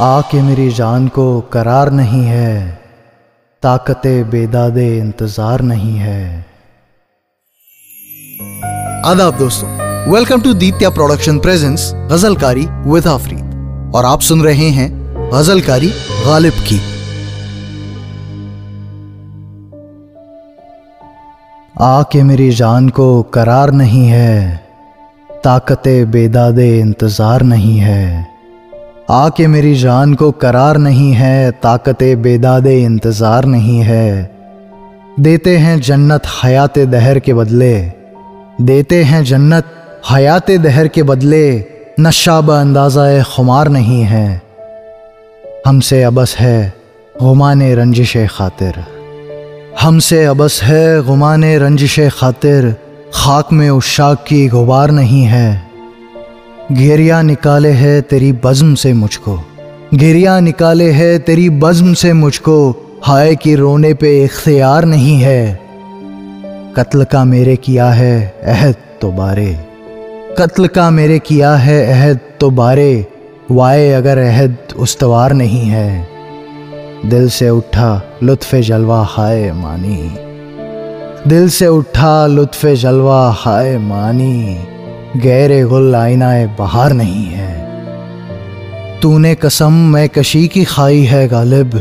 आके मेरी जान को करार नहीं है ताकत बेदादे इंतज़ार नहीं है। आदाब दोस्तों welcome to Ditya production presents गजलकारी with Afreed और आप सुन रहे हैं गजलकारी गालिब की। आके मेरी जान को करार नहीं है ताकत बेदादे इंतज़ार नहीं है। आके मेरी जान को करार नहीं है, ताकत बेदादे इंतज़ार नहीं है। देते हैं जन्नत हयात दहर के बदले। देते हैं जन्नत हयात दहर के बदले, नशाब अंदाज़ा खुमार नहीं है। हमसे अबस है गुमान रंजिश खातिर। हमसे अबस है गुमान रंजिश खातिर, खाक में उशाक की गुबार नहीं है। घेरिया निकाले है तेरी बज्म से मुझको। घेरिया निकाले है तेरी बज्म से मुझको। हाय की रोने पे इख्तियार नहीं है। कत्ल का मेरे किया है अहद तो बारे। कत्ल का मेरे किया है अहद तो बारे। वाए अगर अहद उस्तवार नहीं है। दिल से उठा लुत्फ जलवा हाय मानी। दिल से उठा लुत्फ जलवा हाय मानी। गहरे गुल आईनाए बहार नहीं है। तूने कसम मैं कशी की खाई है गालिब।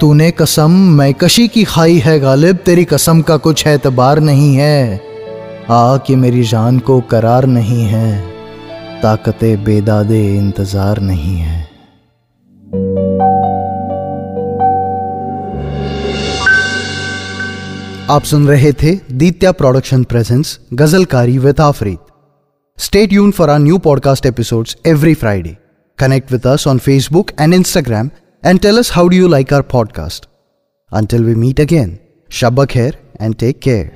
तूने कसम मैं कशी की खाई है गालिब। तेरी कसम का कुछ एतबार नहीं है। आ कि मेरी जान को करार नहीं है। ताकत बेदादे इंतज़ार नहीं है। आप सुन रहे थे Ditya production presents, गजलकारी with Afreed. Stay tuned for our new podcast episodes every Friday. Connect with us on Facebook and Instagram and tell us how do you like our podcast. Until we meet again, Shabba Khair and take care.